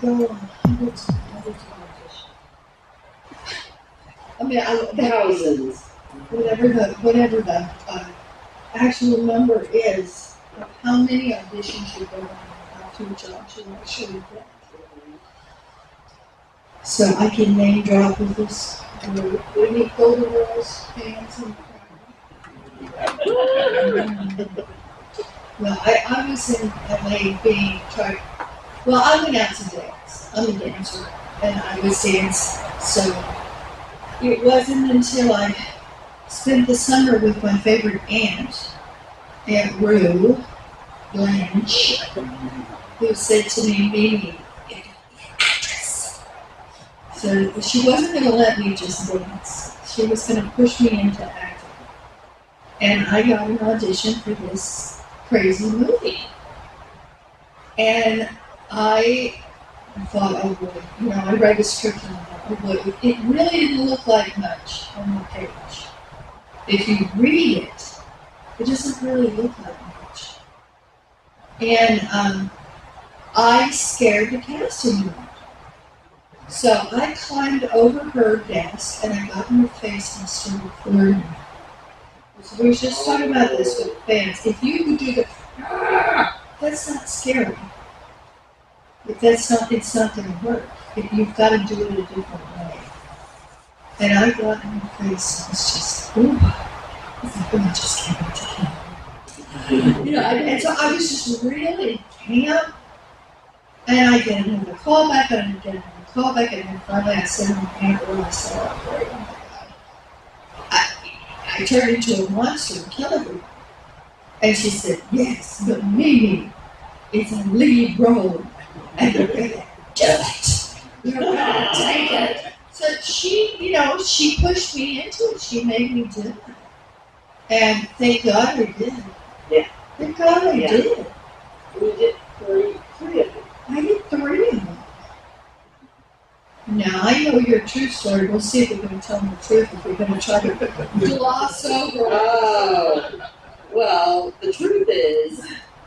Go on hundreds and hundreds of auditions. I mean, I, Thousands. whatever the, whatever the, uh, actual number is of how many auditions you go on, how few jobs you actually get. So I can name drop with this group, we need Golden Girls fans and. Well, I, I was in LA being tried, well, I went out to dance, I'm a dancer, and I was dance, so it wasn't until I spent the summer with my favorite aunt, Aunt Rue Blanche, who said to me, Mimi, an. So she wasn't gonna let me just dance. She was gonna push me into acting. And I got an audition for this crazy movie. And I thought I would, you know, I read the script and I thought I would. It really didn't look like much on the page if you read it, it doesn't really look like much. And um, I scared the casting director. So I climbed over her desk and I got in her face and started flirting. So we were just talking about this with fans. If you could do the, that's not scary. If that's not, it's not going to work. You've got to do it a different way. And I got in her face and was just, ooh, oh, I just to kill. You know, and, so I was just really camp. And I get another call back, and I get another call back, and then finally I said on camera, and I said, oh, great, oh. I, I turned into a monster and killed. And she said, yes, but Mimi is a lead role, do it. You're gonna take it. So she, you know, she pushed me into it. She made me do it. And thank God we did. Yeah. Thank God we Yeah. did. We did three, three of them. I did three of them. Now I know your true story. We'll see if we're going to tell them the truth. If we're going to try to gloss over. Oh, well, the truth is,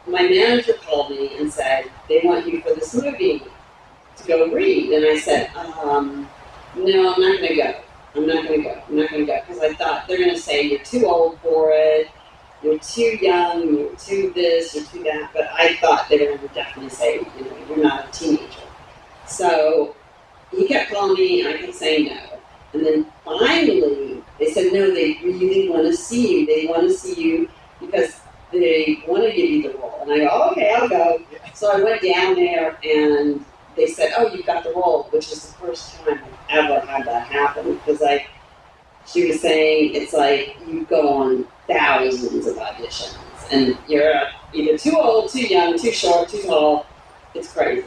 my manager called me and said, they want you for this movie to go read. And I said, um, no, I'm not going to go. I'm not going to go. I'm not going to go. Because I thought they're going to say, you're too old for it. You're too young. You're too this. You're too that. But I thought they were going to definitely say, you know, you're not a teenager. So he kept calling me, and I kept saying no. And then finally, they said, no, they really want to see you. They want to see you because they want to give you the role. And I go, oh, okay, I'll go. So I went down there, and they said, oh, you've got the role, which is the first time I've ever had that happen. Because like, she was saying, it's like you go on thousands of auditions, and you're either too old, too young, too short, too tall. It's crazy.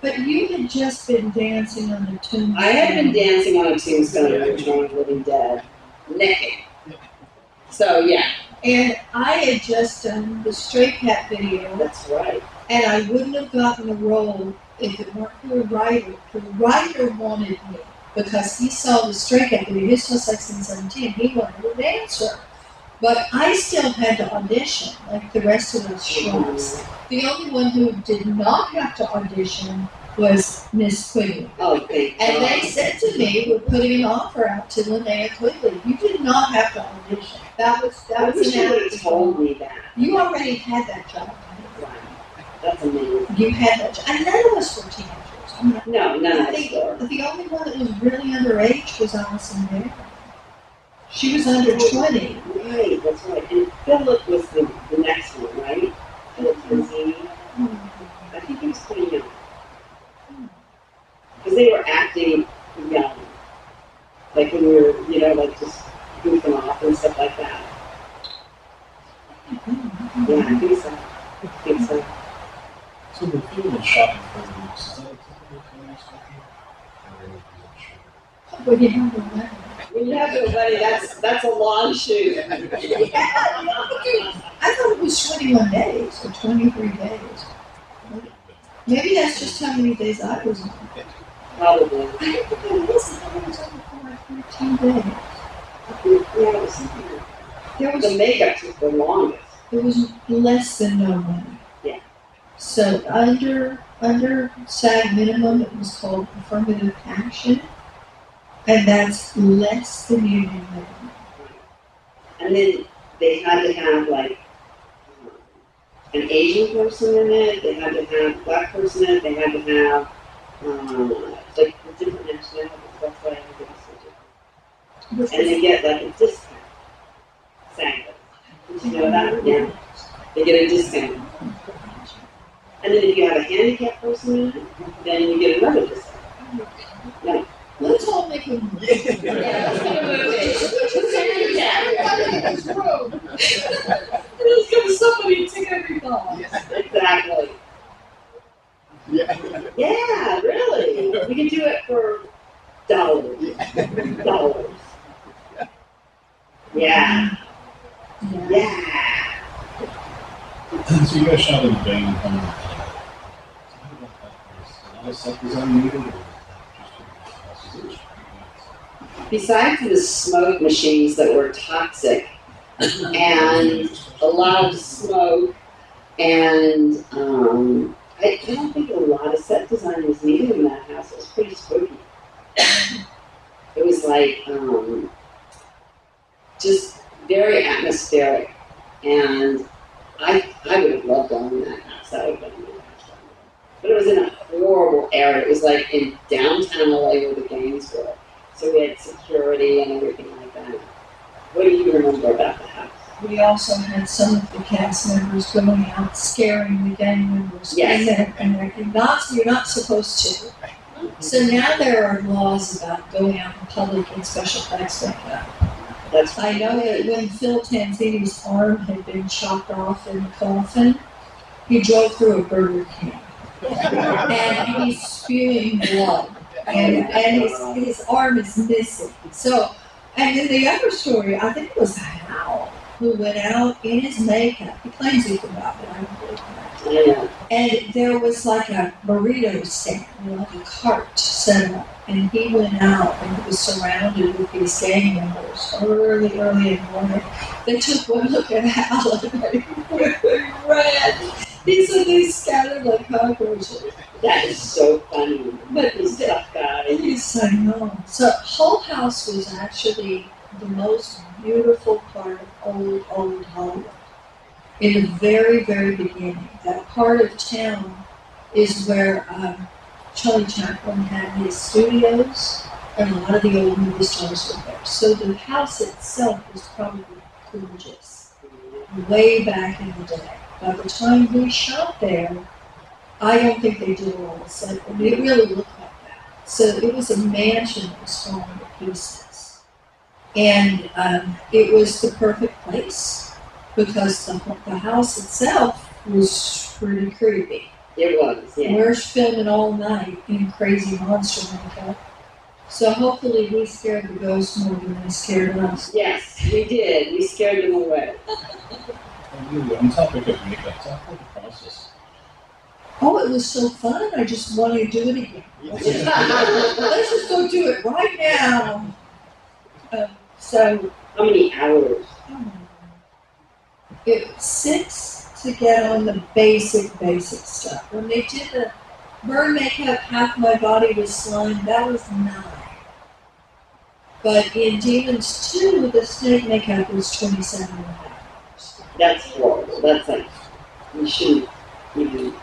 But you had just been dancing on the tombstone. I had been dancing on a tombstone of of Living Dead, naked. So yeah, And I had just done the Stray Cat video, that's right. and I wouldn't have gotten the role if it weren't for the writer. The writer wanted me because he saw the Stray Cat video, his just like Sin 17, he wanted a dancer. But I still had to audition, like the rest of those schmucks. The only one who did not have to audition was Miss Quigley. Oh, thank And they um, said to me, we're putting an offer out to Linnea Quigley. You did not have to audition. That was, I that was wish an you would have told me that. You already had that job. Wow. That's amazing. You had that job. And none of us were teenagers. I mean, No, none of us were. the only one that was really underage was Allison Bear. She was under oh, twenty. Right, that's right. And Philip was the, the next one, right? Philip Tanzini. Hmm. I think he was pretty young. Because they were acting young. Like when we were, you know, like just goofing off and stuff like that. Yeah, I think so. I think so. So the film was shot in four weeks. Is that a typical film schedule? Or is it short? When you have a wedding. When you have a wedding, that's that's a long shoot. Yeah, I thought it was twenty-one days or twenty-three days. Maybe that's just how many days I was on. Probably. I think it was, I think it was only for like thirteen days. Yeah, it was, There was the makeup took the longest. It was less than no money. Yeah. So under under SAG minimum, it was called affirmative action. And that's less than union minimum. And then they had to have like um, an Asian person in it, they had to have a black person in it, they had to have um, like the different nationalities. That's why everybody's so different. And they get like a discount. SAG does. Did you know that? Yeah. They get a discount. And then if you have a handicapped person in it, then you get another discount. Let's all make a movie. Yeah, let's make a movie. Who's handicapped? in this room? Let's give somebody a ticket every ball. Exactly. Yeah. Yeah, really. We can do it for dollars. Dollars. Yeah. Yeah. Yeah. So you guys shot in the van coming. How about that? Was a lot of set design needed or just a house? Besides the smoke machines that were toxic and a lot of smoke and um, I, I don't think a lot of set design was needed in that house. It was pretty spooky. It was like um, just very atmospheric, and I I would have loved to own that house. That would have been house. But it was in a horrible area. It was like in downtown LA where the gangs were. So we had security and everything like that. What do you remember about the house? We also had some of the cast members going out scaring the gang members. Yes. And they're, and they're not, you're not supposed to. So now there are laws about going out in public in special effects like that. That's I know that when Phil Tanzini's arm had been chopped off in the coffin, he drove through a Burger King. And he's spewing blood. And, and his, his arm is missing. So, and then the other story, I think it was Hal, who went out in his makeup. He claims he forgot, but I don't believe that. Yeah. And there was like a burrito stand, like a cart set up. And he went out and he was surrounded with these gang members early, early in the morning. They took one look at Hal and they ran. He said they scattered like cockroaches. That is so funny. But He's tough guy. I know. So Hull House was actually the most beautiful part of old, old Hollywood. In the very, very beginning, that part of town is where um, Charlie Chaplin had his studios, and a lot of the old movie stars were there. So the house itself was probably gorgeous, way back in the day. By the time we shot there, I don't think they did all the set, it really looked like that. So it was a mansion that was falling to pieces. And um, it was the perfect place because the, the house itself was pretty creepy. It was, yeah. We're filming all night in a crazy monster makeup. So hopefully we scared the ghosts more than they scared us. Yes, we did. We scared them away. On topic of makeup, talk about the process. Oh, it was so fun. I just want to do it again. Let's just go do it right now. Uh, so How many hours? it six to get on the basic, basic stuff. When they did the burn makeup, half my body was slime, that was nine. But in Demons 2, the snake makeup was 27 and a half. That's horrible. That's like, you shouldn't even.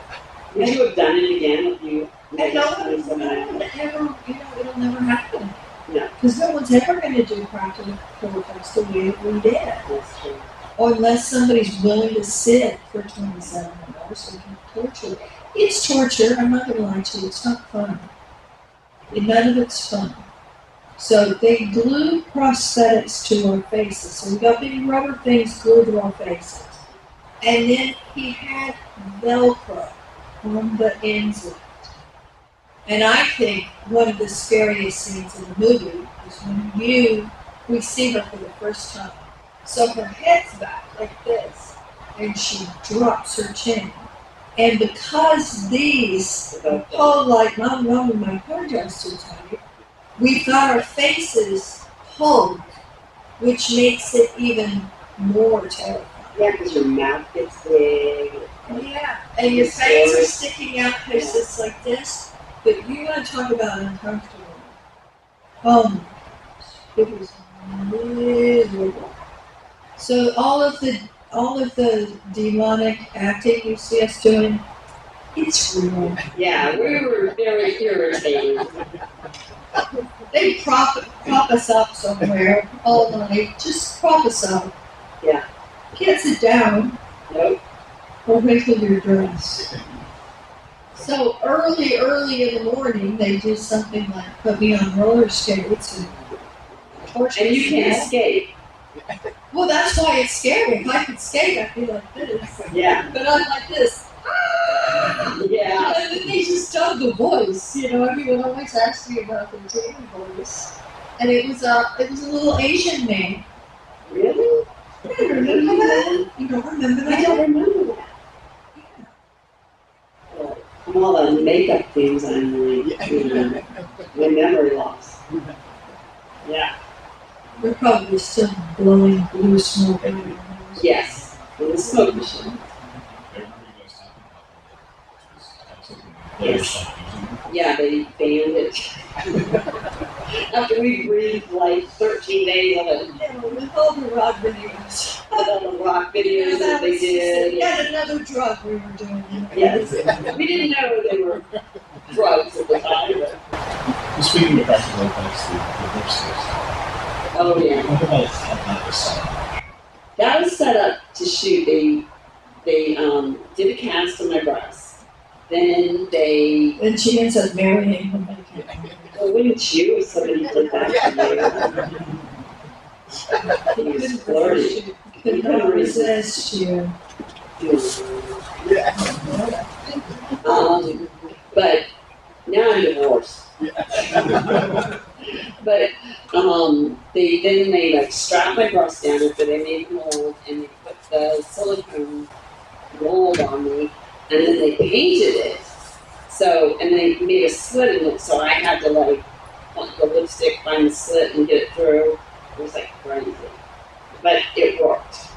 Would you have done it again if you? And no had one, someone no else? one ever, you know, it'll never happen. Because no one's ever going to do practical effects the way we did. Unless somebody's willing to sit for 27 hours, can torture. It's torture, I'm not going to lie to you, it's not fun. And None of it's fun. So they glue prosthetics to our faces. So we got big rubber things glued to our faces. And then he had Velcro on the ends of it. And I think one of the scariest scenes in the movie is when you, we see her for the first time. So her head's back like this, and she drops her chin. And because these pull like mom, mom, my hair dress too tight, we've got our faces pulled, which makes it even more terrifying. Yeah, because your mouth gets big. Yeah, and your fangs are sticking out places like this, but you want to talk about uncomfortable. Oh it was miserable. So all of the all of the demonic acting you see us doing, it's real. Yeah, we were very irritated. They prop prop us up somewhere all night. Just prop us up. Yeah. Can't sit down Nope. or wait till you're dressed. So early, early in the morning, they do something like put me on roller skates and torture And you can't escape. Well, that's why it's scary. If I could skate, I'd be like this. Yeah. But I'm like this. Yeah. And then they just dub the voice. You know, everyone always asks me about the Jamie voice. And it was a, it was a little Asian name. Really? You don't remember that? You don't remember I don't remember that. Well, From all the makeup things I'm like, you know, my memory loss. Yeah. We're probably still blowing blue smoke out of your nose. Yes. In the smoke machine. I remember you guys talking about that. It was something players stopped using it. Yeah, they banned it. After we breathed like 13 days of it, Yeah, with all the rock videos. with all the rock videos that they did. Yet another drug we were doing. Yes. We didn't know they were drugs at the time. but- Speaking of practical effects, the, the lipsticks. Oh, yeah. What about that was set up? That was set up to shoot. They they um, did a cast on my breast. Then they, And she ends up marrying him. Well, wouldn't you if somebody did that to you? He flirty. Could not resist you. Um, but now I'm divorced. But um, they then they like strap my breast down after they made the mold and they put the silicone mold on me and then they painted it. So and they made a slit in it, so I had to like put the lipstick, find the slit, and get it through. It was like crazy, but it worked.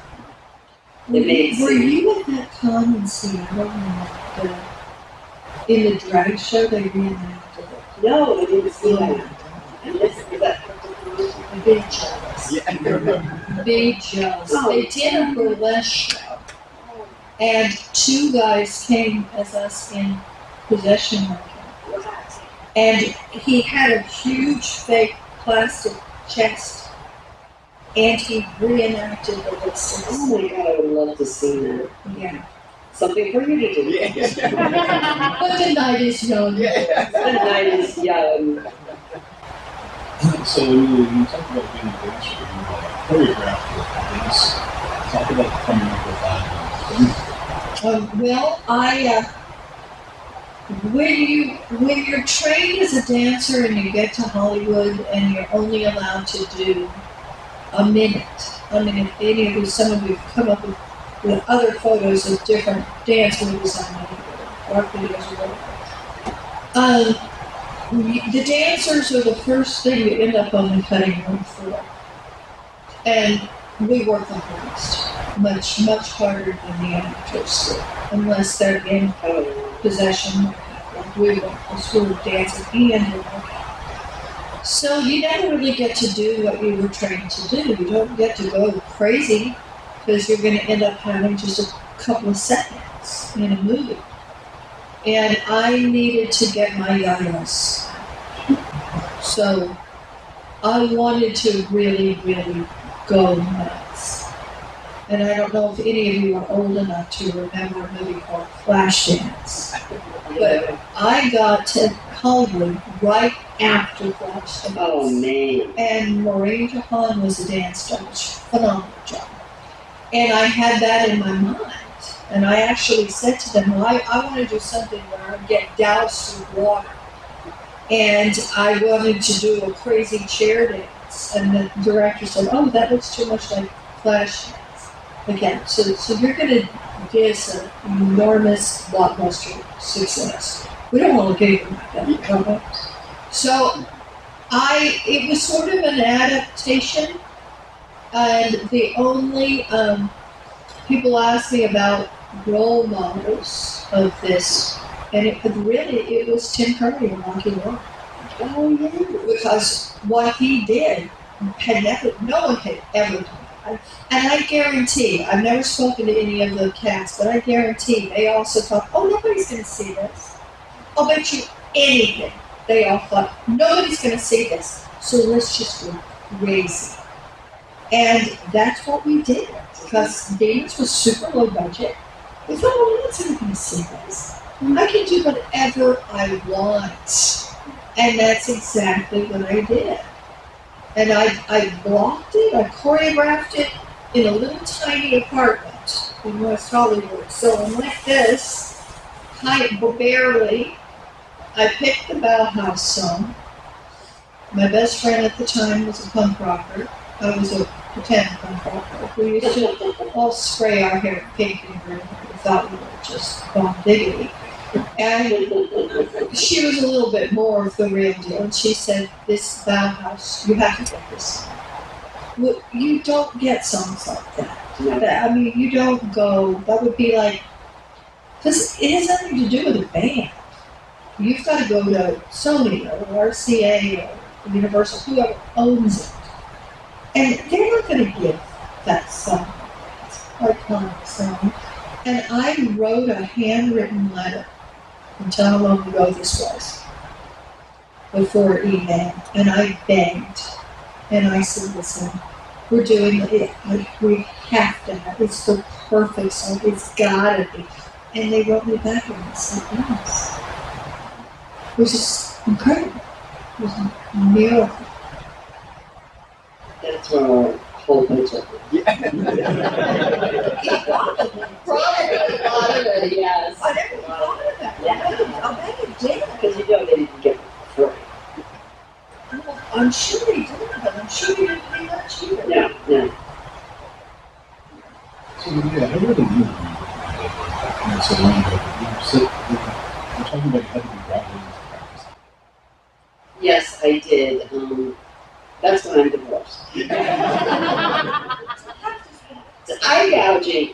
It made Were sense. you at that con in Seattle when the, in the drag show they reenacted it? No, I didn't see that. And this is that. I'm big jealous. Jealous. Oh. They did a burlesque show. And two guys came as us in possession of him. And he had a huge fake plastic chest. And he reenacted the Oh my god, I would love to see that. Yeah. Something for you to do. Yeah. But the night is young. The night is young. So when you, when you talk about being a dancer, you uh, choreographed your dance. Talk about coming up with that. Um, well, I, uh, when you, when you're trained as a dancer and you get to Hollywood and you're only allowed to do a minute, I mean, if any of you, some of you have come up with, with other photos of different dance movies on Hollywood, rock videos or whatever. Um, the dancers are the first thing you end up on the cutting room floor. And we work the hardest, much, much harder than the actors do, unless they're in possession, like we were, because we were dancing and working. So you never really get to do what you were trained to do. You don't get to go crazy because you're going to end up having just a couple of seconds in a movie. And I needed to get my yayas. So I wanted to really, really go nuts. And I don't know if any of you are old enough to remember a movie called Flashdance. But I got to Hollywood right after Flashdance. oh man. And Marine Jahan was a dance judge. Phenomenal job. And I had that in my mind. And I actually said to them, well, I, I want to do something where I get doused in water. And I wanted to do a crazy chair dance. And the director said, oh, that looks too much like Flashdance. Again, so, so you're going to give an enormous blockbuster success. We don't want to give them that. okay? So I it was sort of an adaptation, and the only um, people ask me about role models of this, and it really it was Tim Curry and Rocky Horror Oh, yeah. because what he did had never no one had ever done. And I guarantee, I've never spoken to any of the cats, but I guarantee they also thought, oh, nobody's going to see this. I'll bet you anything. They all thought, nobody's going to see this. So let's just go crazy. And that's what we did because Demons was super low budget. We thought, well, no one's ever going to see this. I can do whatever I want. And that's exactly what I did. And I, I blocked it, I choreographed it in a little tiny apartment in West Hollywood. So I'm like this, kind of barely. I picked the Bauhaus song. My best friend at the time was a punk rocker. I was a pretend. We used to all spray our hair pink and green. We thought we were just bomb diggity. And she was a little bit more of the real deal, and she said, "This Bauhaus, you have to get this. You don't get songs like that. That- I mean, you don't go. That would be like, because it has nothing to do with a band. You've got to go to Sony or RCA or Universal, whoever owns it, and they're not going to give that song, It's iconic song. And I wrote a handwritten letter and how long ago this was before email. And I begged. And I said, listen, we're doing it. We have to have It's the perfect song. It's gotta be. And they wrote me back and said yes. It was just incredible. It was a miracle. That's from a whole bunch of Probably. Yes. I that. I bet did. Because you they didn't get it for I'm sure did, but I'm sure they didn't pay much either. No, no. So yeah, I but You talking about practice. Yes, I did. Um, that's when I'm divorced. eye gouging,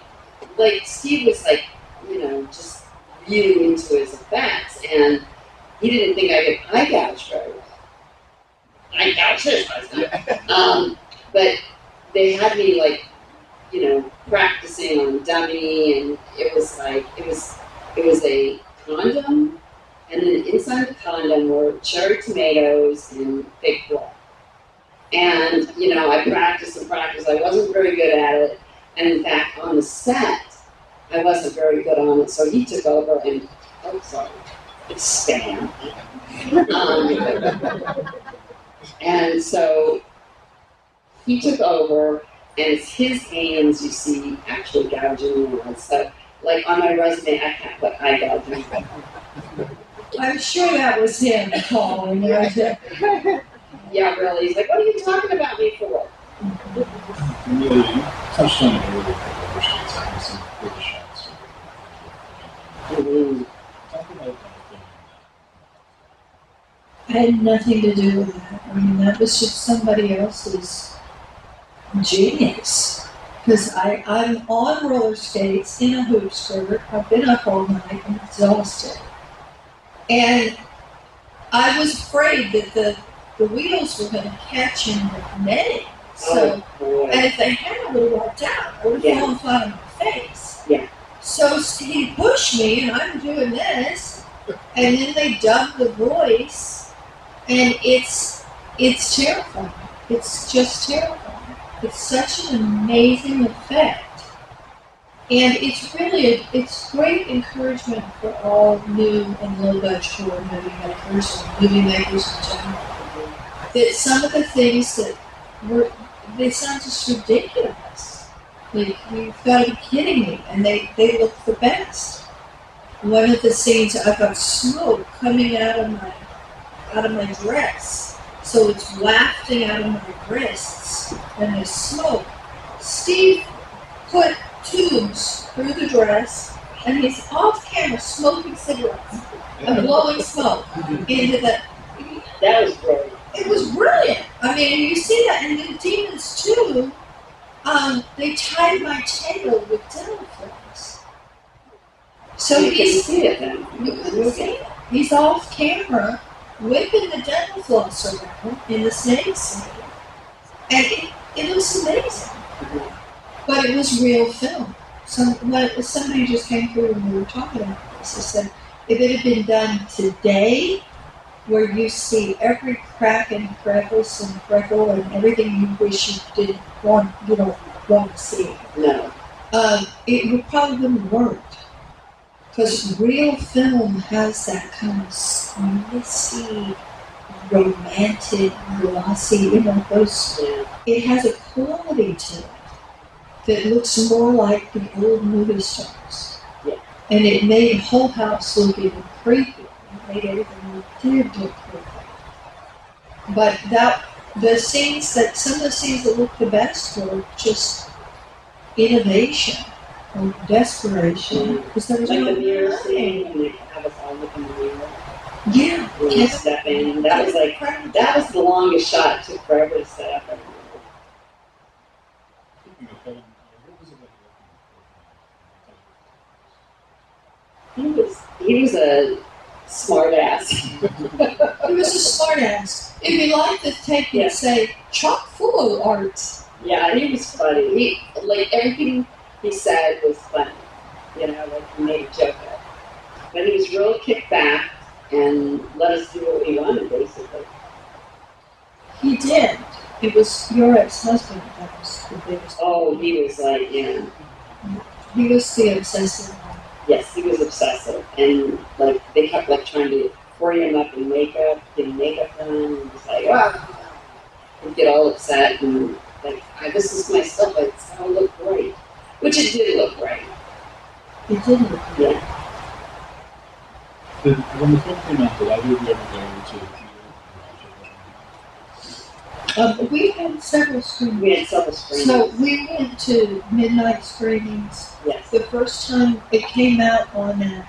like Steve was like, you know, just really into his effects, and he didn't think I could eye gouge very well. I gouge his husband. Um, but they had me like, you know, practicing on dummy, and it was like it was it was a condom, and then inside the condom were cherry tomatoes and fake blood. And you know, I practiced and practiced. I wasn't very good at it, and in fact, on the set, I wasn't very good on it. So he took over, and oh, sorry, it's spam. Um, and so he took over, and it's his hands you see actually gouging me on. So, like on my resume, I can't put eye gouging. I'm sure that was him calling. Yeah. Really. He's like, what are you talking about me for? You, touched on it some shots. I had nothing to do with that. I mean, that was just somebody else's genius. Because I, I'm on roller skates in a hoop skirt. I've been up all night. I'm exhausted. And I was afraid that the, the wheels were going to catch in the netting. So, oh, and if they had, I would have walked out. I would have Yeah. fallen flat on my face. Yeah. So he pushed me, and I'm doing this, and then they dub the voice, and it's it's terrifying. It's just terrifying. It's such an amazing effect, and it's really a, it's great encouragement for all new and low budget horror movie makers movie makers in general. That some of the things that were they sound just ridiculous. Like you've got to be kidding me, and they they look the best. One of the scenes, I've got smoke coming out of my out of my dress, so it's wafting out of my wrists, and there's smoke. Steve put tubes through the dress, and he's off camera smoking cigarettes and blowing smoke into the That was brilliant. It was brilliant. I mean, you see that in the demons too. Um, they tied my tail with dental films, So you can he's see it then. you couldn't see it. He's off camera whipping the dental floss around in the snake scene. And it, it looks amazing. But it was real film. Some when somebody just came through and we were talking about this. They said if it had been done today, where you see every crack and crevice and freckle and everything you wish you didn't want, you don't want to see, No. um, it would probably wouldn't work. Because real film has that kind of messy, romantic, glossy, you know, those it has a quality to it that looks more like the old movie stars. Yeah. And it made Hull House look even creepy. It made everything it did look creepy. But that the scenes that some of the scenes that looked the best were just innovation or desperation because there was Like no the mirror scene, and they have us all look in the mirror. Yeah. When we step in, that was like, that was the longest shot. It took forever to set up. I remember. Speaking of film, what was it like working with He was he was a smart ass. He was a smart ass. It'd be like to take Yeah. and say, chock full of art. Yeah, he was funny. He like everything he said was funny. You know, like he made a joke of it. But he was real kicked back and let us do what we wanted basically. He did. It was your ex-husband that was the biggest. Oh, he was like, yeah. He was the obsessive. Yes, he was obsessive and like they kept like trying to free him up in makeup, getting makeup done and was like, ah. wow and get all upset and like I, this is my stuff, it's gonna look great. Which it did look great. He didn't. Yeah. Did, when the film came out, did either of you ever go to the theater? Um, we had several screenings. We had several screens. So we went to midnight screenings. yes. The first time it came out on, uh,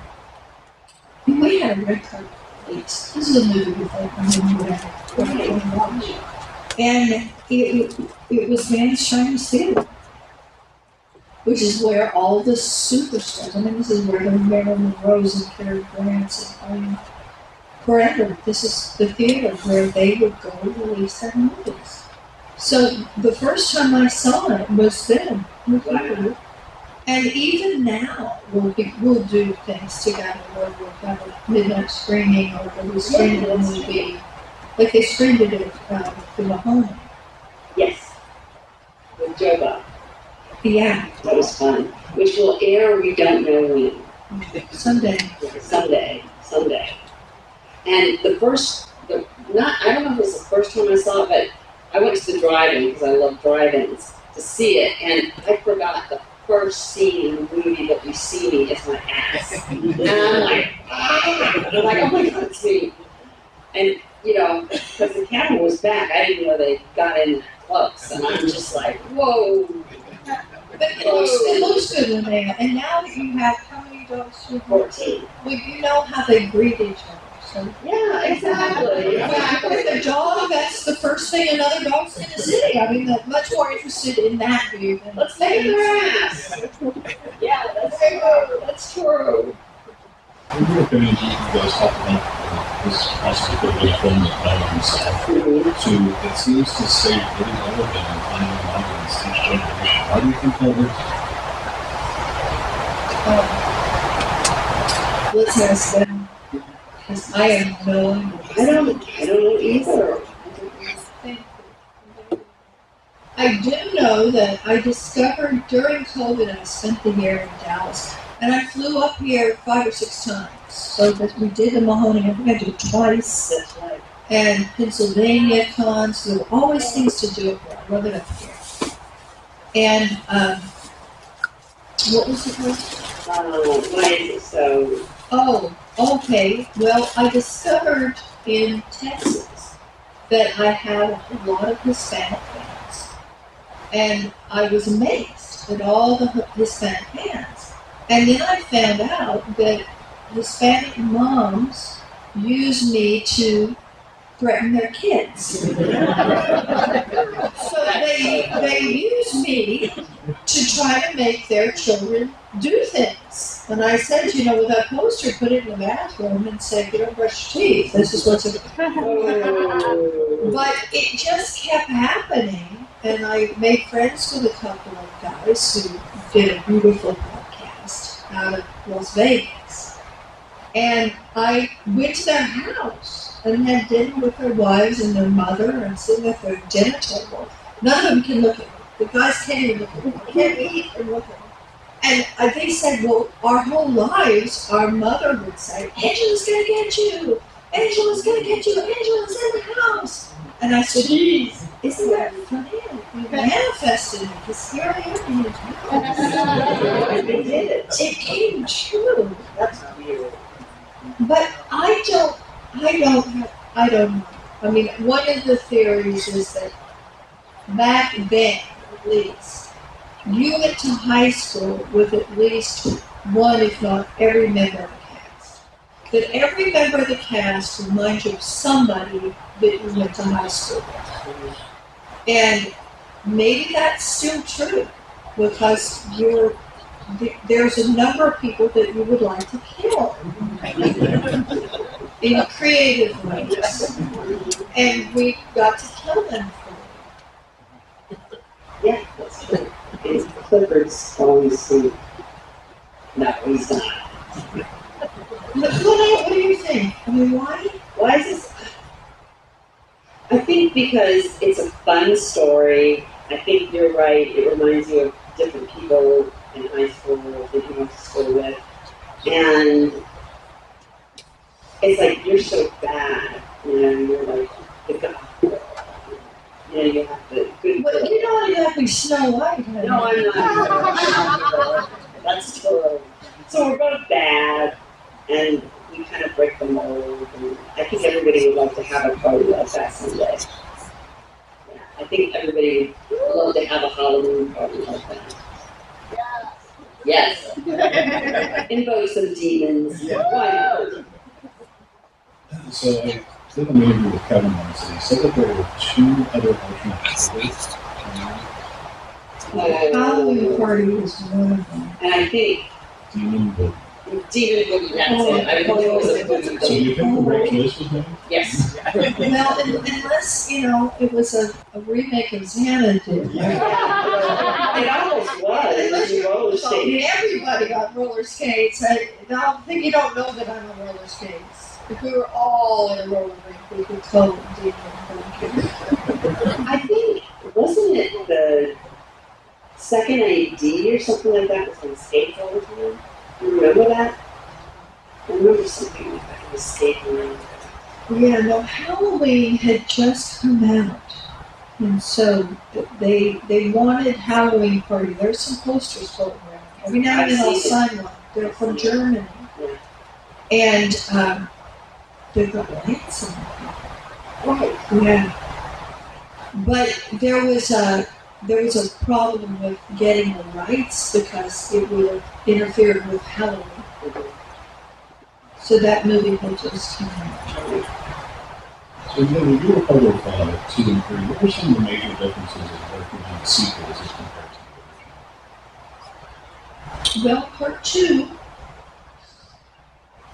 we had a red carpet. It's, this is a movie we think, I mean, we had, we had to watch. And it, it, was Mann's Chinese Theater, which is where all the superstars, I mean, this is where the Marilyn Monroe's and Cary Grants and, I forever, this is the theater where they would go and release their movies. So the first time I saw it was then. Wow. And even now, we'll, be, we'll do things together where we'll have a midnight screening or we'll screen Yeah, a movie. Like they screened it at uh, the Mahoning. Yes. With Joe Bob. Yeah, That was fun. Which will air we don't know when. Sunday. Sunday. Sunday. And the first the not I don't know if it was the first time I saw it, but I went to the drive-in because I love drive-ins to see it and I forgot the first scene in the movie that you see me is my ass. And I'm like, ah! I'm like, oh my god, it's me. And you know, because the camera was back, I didn't know they got in that close, and I'm just like, whoa. But it looks, it looks good when they and now that you have how many dogs you have? 14. Well, you know how they greet each other. So Yeah, exactly. exactly. with a dog, that's the first thing another dog's going to see. I mean, they're much more interested in that view than Let's take their ass. yeah, that's true. That's true. In your opinion, you guys talked about this aspect of the film that died on itself. So it seems to stay really relevant and finding an each generation. Why do you think that is? Um, let's ask them. Because I have no idea. I don't. I don't know either. I do know that I discovered during COVID, I spent the year in Dallas, and I flew up here five or six times. So that we did the Mahoning, I think I did it twice, right. and Pennsylvania cons. There were always things to do up here. I love it up here. And um, what was it? called? Oh, why is it so? Oh, okay. Well, I discovered in Texas that I had a lot of Hispanic fans. And I was amazed at all the Hispanic fans. And then I found out that Hispanic moms use me to threaten their kids. so they, they use me to try to make their children do things. And I said, you know, with that poster, put it in the bathroom and say, you don't brush your teeth. This is what's. Oh. But it just kept happening, and I made friends with a couple of guys who did a beautiful podcast out of Las Vegas. And I went to their house and had dinner with their wives and their mother and sitting at their dinner table. None of them can look at me. The guys can't even look at me. They can't eat and look at me. And uh, they said, well, our whole lives, our mother would say, Angela's going to get you. Angela's going to get you. Angela's in the house. And I said, Jeez. isn't that funny? You manifested it because here I am in your house. They did it. It came true. That's weird. But I don't, I don't, have- I don't know. I mean, one of the theories is that back then, at least, you went to high school with at least one, if not every member of the cast. That every member of the cast reminds you of somebody that you went to high school with. And maybe that's still true because you're, there's a number of people that you would like to kill in creative ways. And we got to kill them. Yeah, Is Clifford's falling asleep? No, he's not. What, do- what do you think? I mean, why? Why is this? I think because it's a fun story. I think you're right. It reminds you of different people in high school that you went to school with. And it's like you're so bad, you know, you're like the guy. You know, you have the good But girl. you're not exactly Snow White. honey. No, I'm not. That's still. So we're both bad, and we kind of break the mold. And I think everybody would like to have a party like that someday. Yeah, I think everybody would love to have a Halloween party like that. Yes. yes. Invoke some demons. Why not? So I did an with Kevin once, and he said that there were two other alternate stories. Halloween party was one of them. And I think Demon Book. demon boogie. That's it. I didn't it was a boogie. So you think the right choice was made? Yes. Well, un- unless, you know, it was a, a remake of Xanadu. It almost was. Unless You you're roller I mean, skating. everybody got roller skates. I, I don't think you don't know that I'm on roller skates. If we were all in a roller rink, we could totally do. I think wasn't it the second AD or something like that was on skates all the time? You remember that? I remember something like that. Was skating. Yeah, no, Halloween had just come out. And so they they wanted Halloween party. There's some posters floating around. Every now and then I'll sign one. They're from Germany. And um, they've got lights on them. Right. Yeah. But there was a there was a problem with getting the rights because it would have interfered with Halloween. So that movie had just come out. So you know, you were part of uh, two and three. What were some of the major differences of working on the sequels as compared to the original? Well, part two,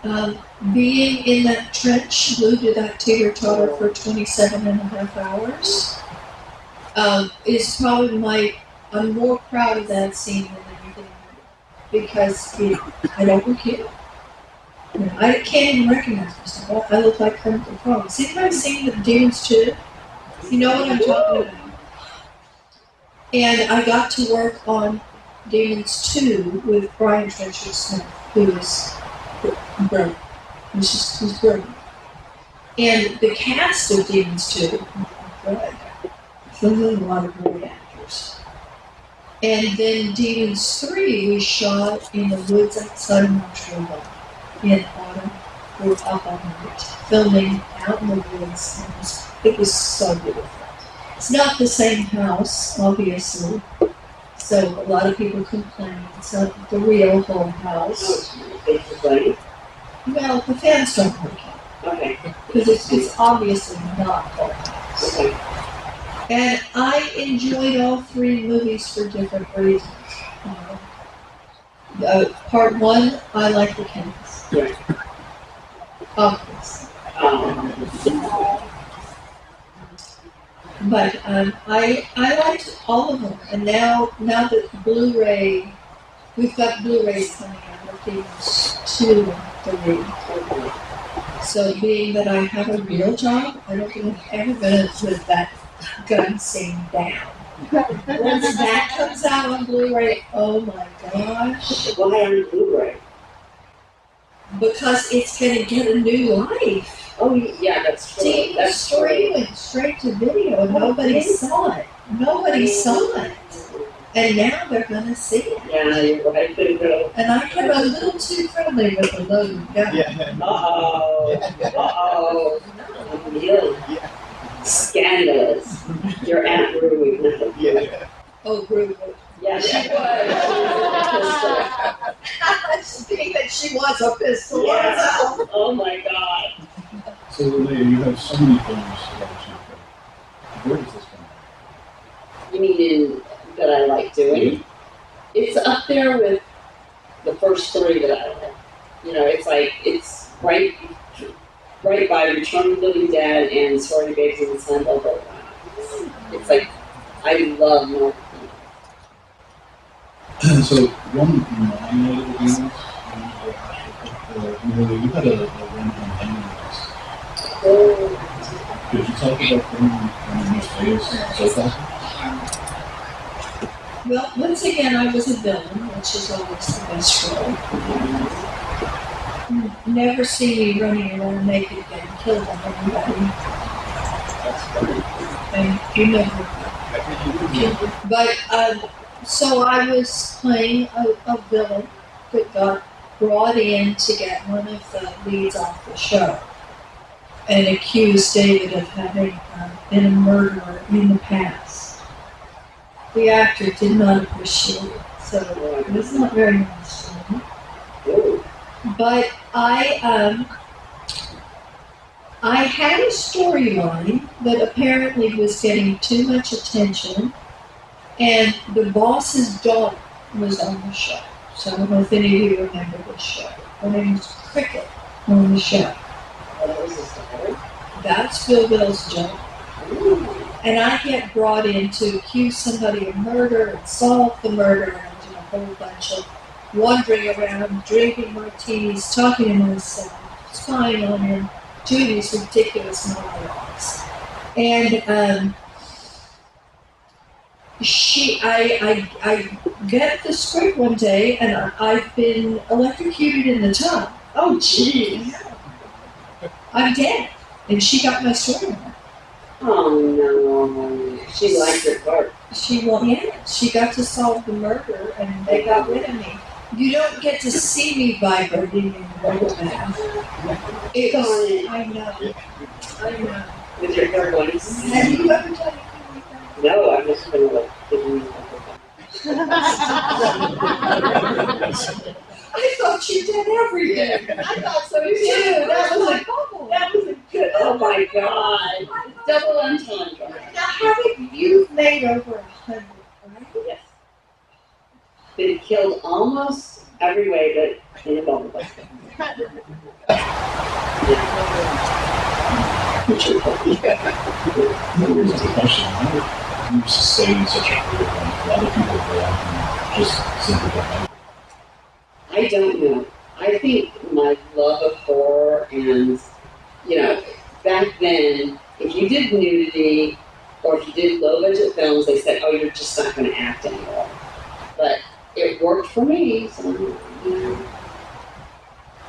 um, being in that trench glued to that teeter totter for 27 and a half hours, um, is probably my, I'm more proud of that scene than anything because it, I don't look it. You know, I can't even recognize myself. I look like Kermit the Frog. See if I'm seen the Demons too. You know what I'm talking about. And I got to work on Demons 2 with Brian Trenchard Smith, who is. He's just, he's brilliant. And the cast of Demons 2, my God, there's a lot of great actors. And then Demons 3, we shot in the woods outside of Montreal in autumn. We were up all night filming out in the woods. It was, it was so beautiful. It's not the same house, obviously. So a lot of people complain it's not the real Hull House. Basically. Well, the fans don't like it Okay. because it's, it's obviously not Hull House. Okay. And I enjoyed all three movies for different reasons. Um, Uh, part one, I like the campus. Right. Obvious. Um, But um, I I liked all of them, and now now that Blu-ray, we've got Blu-rays coming out. I think two three. So being that I have a real job, I don't think I've ever been with that gun scene down. Once that comes out on Blu-ray, oh my gosh! why on Blu-ray? Because it's gonna get a new life. Oh, yeah, that's true. See, That's true. streaming straight to video, nobody saw it. Nobody saw it, and now they're gonna see it. Yeah, you're right. Bingo. And I get a little too friendly with the loaded gun. Yeah. Uh-oh. Uh-oh. Really Yeah. scandalous. Your Aunt Rue would. Yeah. Oh, Ruben. Yeah, she was. Being that she wants a pistol Yeah. herself. Oh my god. So Renee, you have so many films that you. Where does this come You mean in, that I like doing? It's up there with the first three that I like. You know, it's like, it's right, right by Return of the Living Dead and Sorry Babes in the Sun. Both of them. It's like, I love North so one of my notable games, uh, you know, you had a, a run on Dynamax. Could you talk about them and players so far? Well, once again, I was a villain, which is always the best role. Never see me running around naked again, killed by anybody. And you never But um, so I was playing a, a villain that got brought in to get one of the leads off the show and accused David of having uh, been a murderer in the past. The actor did not appreciate it, so it was not very nice to me. But I um, I had a storyline that apparently was getting too much attention, and the boss's daughter was on the show. So I don't know if any of you remember this show. Her name was Cricket on the show. That's Bill Bell's joke. And I get brought in to accuse somebody of murder and solve the murder and do a whole bunch of wandering around, drinking martinis, talking to myself, spying on him, doing these ridiculous monologues. And um, she, I, I, I get the script one day, and I, I've been electrocuted in the tub. Oh, jeez. I'm dead, and she got my storyline. Oh, no. She liked your part. She well, yeah, she got to solve the murder, and they got rid of me. You don't get to see me vibrating in the bath. It was. I know, I know. With your hair going. Have you ever done anything like that? No, I'm just gonna like give you. I thought you did everything. I thought so too. That was like, oh, That was a good. Oh, oh my god. Double entendre. Now, having you've made over a hundred, right? Yes. Been killed almost every way but in a bubble. Here's a question. How do you sustain such a career when a lot of people go out and just simply don't like it? I don't know. I think my love of horror and, you know, back then, if you did nudity or if you did low budget films, they said, oh, you're just not going to act anymore. But it worked for me, so, you know.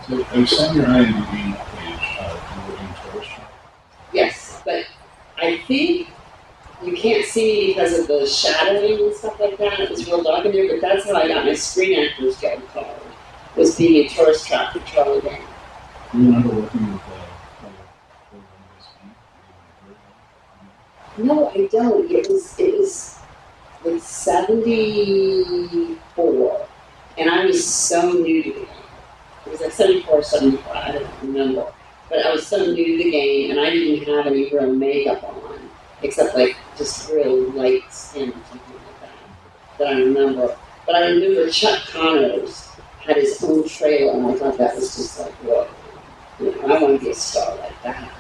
So I saw your IMDb page, uh, you were in tourist trap. Yes, but I think you can't see me because of the shadowing and stuff like that. It was real dark in there, but that's how I got my Screen Actors Guild card. Was the tourist Charlie Day. Do you remember working with, uh, uh, No, I don't. It was it was like seventy four, and I was so new to the game. It was like 74, 75, I don't remember. But I was so new to the game, and I didn't have any real makeup on, except like just real light skin or something like that. That I remember. But I remember Chuck Connors had his own trailer, and I thought that was just like, whoa. You know, I want to be a star like that.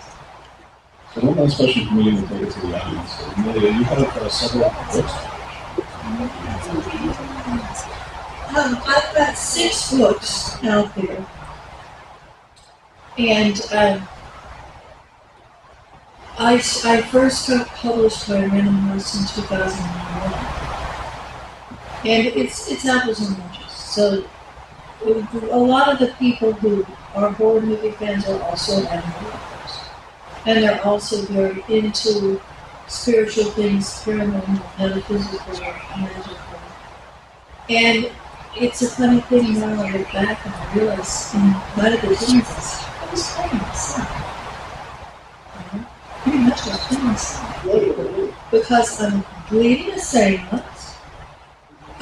So one last question for me, and we'll take it to the audience. Amelia, you have uh, several books. Um, I've got six books out there. And um, I, s- I first got published by Random House in 2001. And it's, it's apples and oranges. So a lot of the people who are horror movie fans are also animal lovers. And they're also very into spiritual things, paranormal, metaphysical, magical. And it's a funny thing now I look back and I realize in one of the things I was playing myself. Pretty much I was playing myself. Because I'm bleeding a seance.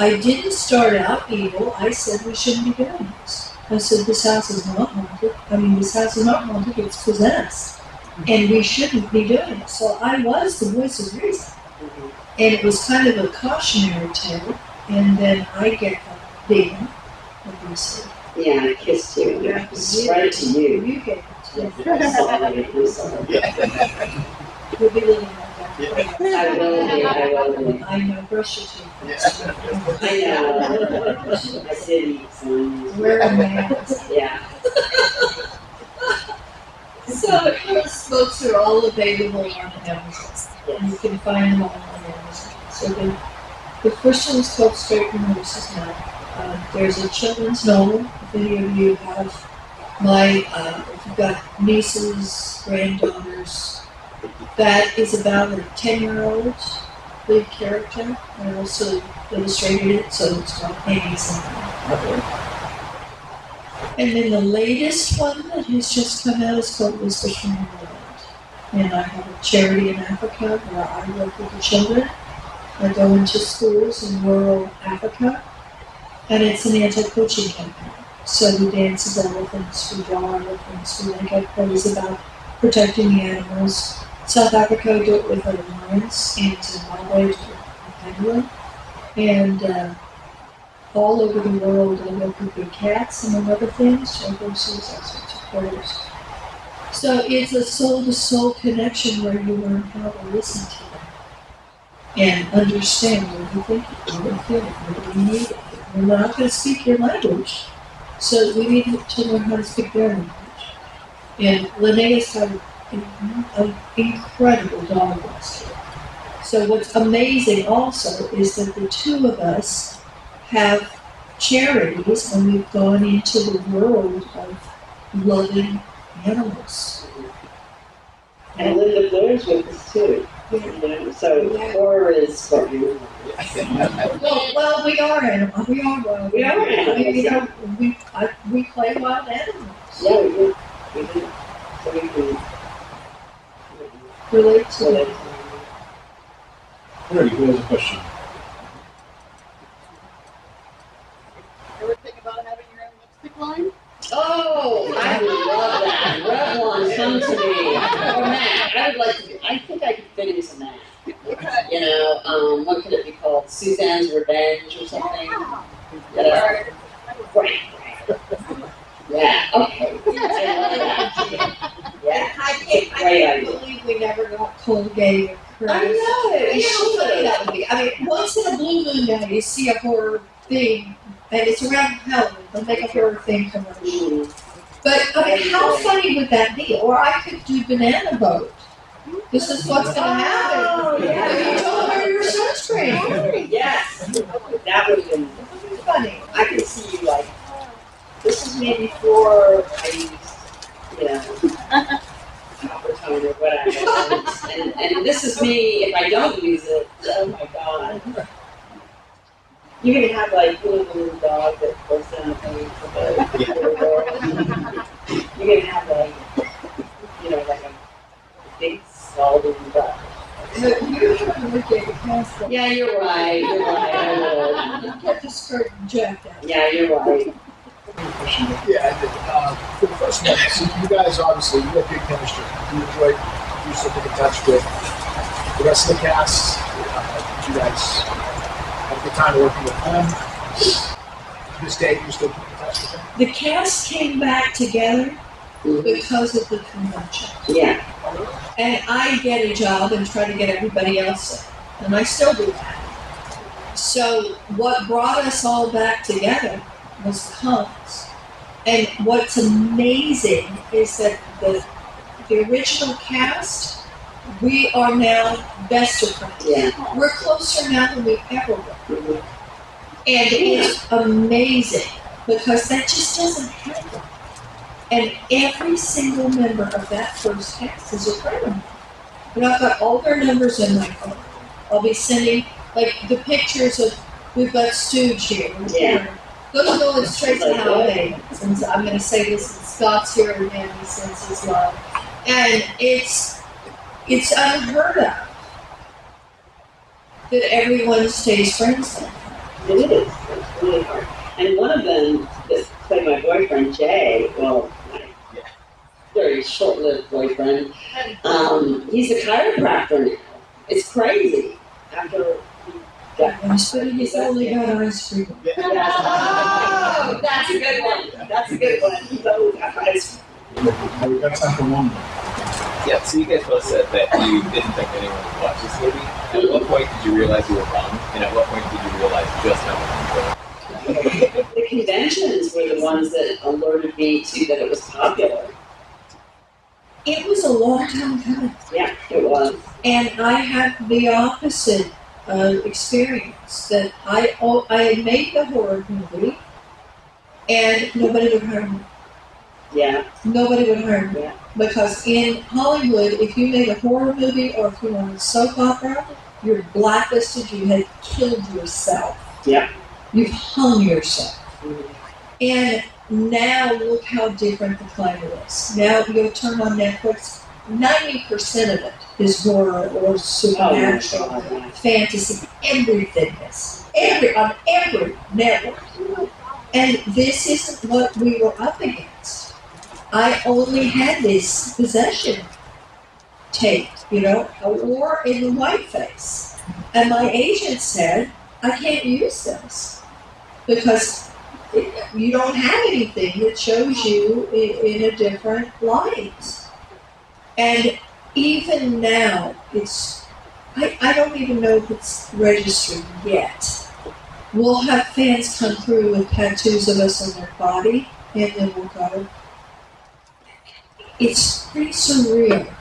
I didn't start out evil. I said we shouldn't be doing this. I said this house is not haunted. I mean this house is not haunted, it's possessed. And we shouldn't be doing it. So I was the voice of reason. And it was kind of a cautionary tale. And then I get a big one, obviously. Yeah, I kissed you. Yeah. Right to you. You get it. I'm sorry, I'm sorry. You'll be living like that. I will be, I will be. I know, brush your teeth. I know. I did eat some. Wear a mask. Yeah. So those books are all available on Amazon. You can find them all on Amazon. So the, the first one is called Straight Horse's Mouth. Uh, there's a children's novel. If any of you have my, uh, if you've got nieces, granddaughters, that is about a 10 year old lead character. I also illustrated it, so it's got pennies and And then the latest one that has just come out is called Whispers from the World. And I have a charity in Africa where I work with the children. I go into schools in rural Africa. And it's an anti-poaching campaign. So we dance elephants, we draw elephants, we make up plays about protecting the animals. South Africa do it with a lions, and Zimbabwe with. And uh, all over the world, I work with big cats, among other things, and horses, all sorts of critters. So it's a soul-to-soul connection where you learn how to listen to them and understand what you think, what you feel, what you need. We're not going to speak your language, so we need to learn how to speak their language. And Linnea's got an, incredible dog rescue. So what's amazing also is that the two of us have charities and we've gone into the world of loving animals. And Linda Blair's with us too. So horror is what you Well, well, we are animals. We are wild. We are I mean, you animals, we I, we play wild animals. Yeah, we do. We do. So we can. Relate to it. that, Alrighty, who has a question? Ever think about having your own lipstick line? Oh, I would love that. Revlon, come to me. Or Mac. I would like to. Be, I think I could fit into Mac. You know, um, what could it be called? Suzanne's Revenge or something. Yeah. Right. Yeah. Okay. I. Yeah. I can't, I can't believe we never got Colgate or Crest. I know. We know how funny that would be. I mean, once in a blue moon now, you see a horror thing, and it's around Halloween. They'll make a horror thing commercial. Mm. But I mean, how funny would that be? Or I could do banana boat. This is what's going to happen. Oh, yeah. You don't wear your sunscreen. Yes. That would have been. Funny. I can see you like. This is me before I used, you know, Coppertone or whatever. And, and this is me if I don't use it. Oh my god. You're gonna have like little little dog that goes down the thing with a little girl. You're gonna have like, you know, like a big scalding duck. But you have to look at it past that. Yeah, you're right. You're right. I will. You get the skirt jacked out. Yeah, you're right. Yeah, I did. Uh, for the first one, so you guys obviously you have good chemistry. You enjoy you still something in touch with the rest of the cast. Uh, did you guys have a good time working with them? To this day you still keep in touch with them? The cast came back together Mhm. because of the convention. Yeah. And I get a job and try to get everybody else in. And I still do that. So what brought us all back together was cons. And what's amazing is that the the original cast, we are now best of friends. Yeah. We're closer now than we've ever been. Mhm. And it's amazing because that just doesn't happen. And every single member of that first cast is a friend of mine. And I've got all their numbers in my phone. I'll be sending, like, the pictures of, we've got Stooge here. Yeah. Those are going straight to Like Hal what? Davis. And I'm going to say this, and Scott's here again, he sends his love. And it's, it's unheard of that everyone stays friends then. It is. It's really hard. And one of them that played my boyfriend, Jay, well, my very short-lived boyfriend, um, he's a chiropractor now. It's crazy. After he got But he's only got ice cream. Oh, that's a good one. That's a good one. He's always got ice Now we've got time for one more. Yeah, so you guys both said that you didn't think anyone would watch this movie. At what point did you realize you were wrong? And at what point did you realize just how wrong you were? The conventions were the ones that alerted me to that it was popular. It was a long time coming. Yeah, it was. And I had the opposite uh, experience that I oh, I made the horror movie, and nobody would hire me. Yeah, Nobody would hire me Yeah. because in Hollywood, if you made a horror movie or if you wanted a soap opera, you're blacklisted. You had killed yourself. Yeah. You've hung yourself. Mhm. And now look how different the climate is. Now you'll turn on Netflix. Ninety percent of it is horror or Oh, supernatural yeah. fantasy, everything is. Every on every network. And this isn't what we were up against. I only had this possession tape, you know, or in the whiteface. And my agent said, I can't use this because you don't have anything that shows you in a different light. And even now, it's I, I don't even know if it's registered yet. We'll have fans come through with tattoos of us on their body, and then we'll go. It's pretty surreal.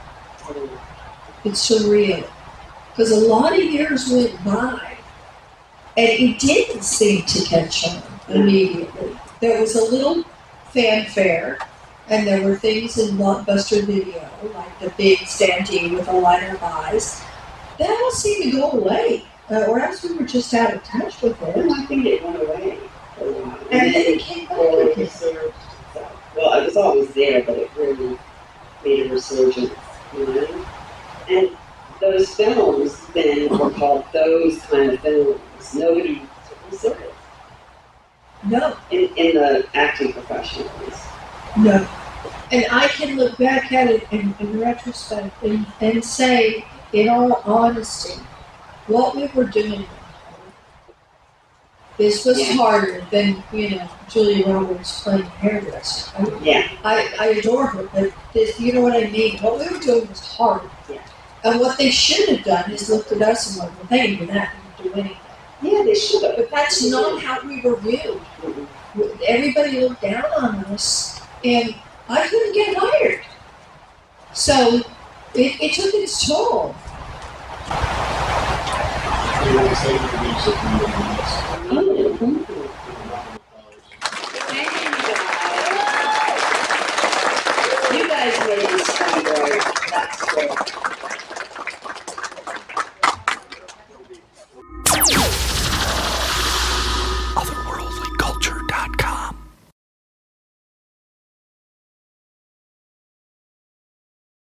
It's surreal. Because a lot of years went by, and it didn't seem to catch on immediately. There was a little fanfare, and there were things in Blockbuster Video, like the big standee with the lighter eyes. That all seemed to go away, uh, or else we were just out of touch with it. I think it went away for a while. And then it came back Well, it again. resurged. So, well, it was always there, but it really made a resurgence, you know? And those films then were called those kind of films. Nobody took them serious No, in, in the acting professionals. No. And I can look back at it in, in retrospect and, and say, in all honesty, what we were doing. This was Yeah. harder than, you know, Julia Roberts playing hairdresser. I, Yeah, I, I adore her, but this, you know what I mean? What we were doing was hard. Yeah. And what they should have done is looked at us and went, well, they didn't do that, they didn't do anything. yeah, they should have. But that's not how we were viewed. Mhm. Everybody looked down on us, and I couldn't get hired. So it, it took its toll. This. Mhm. You guys made great.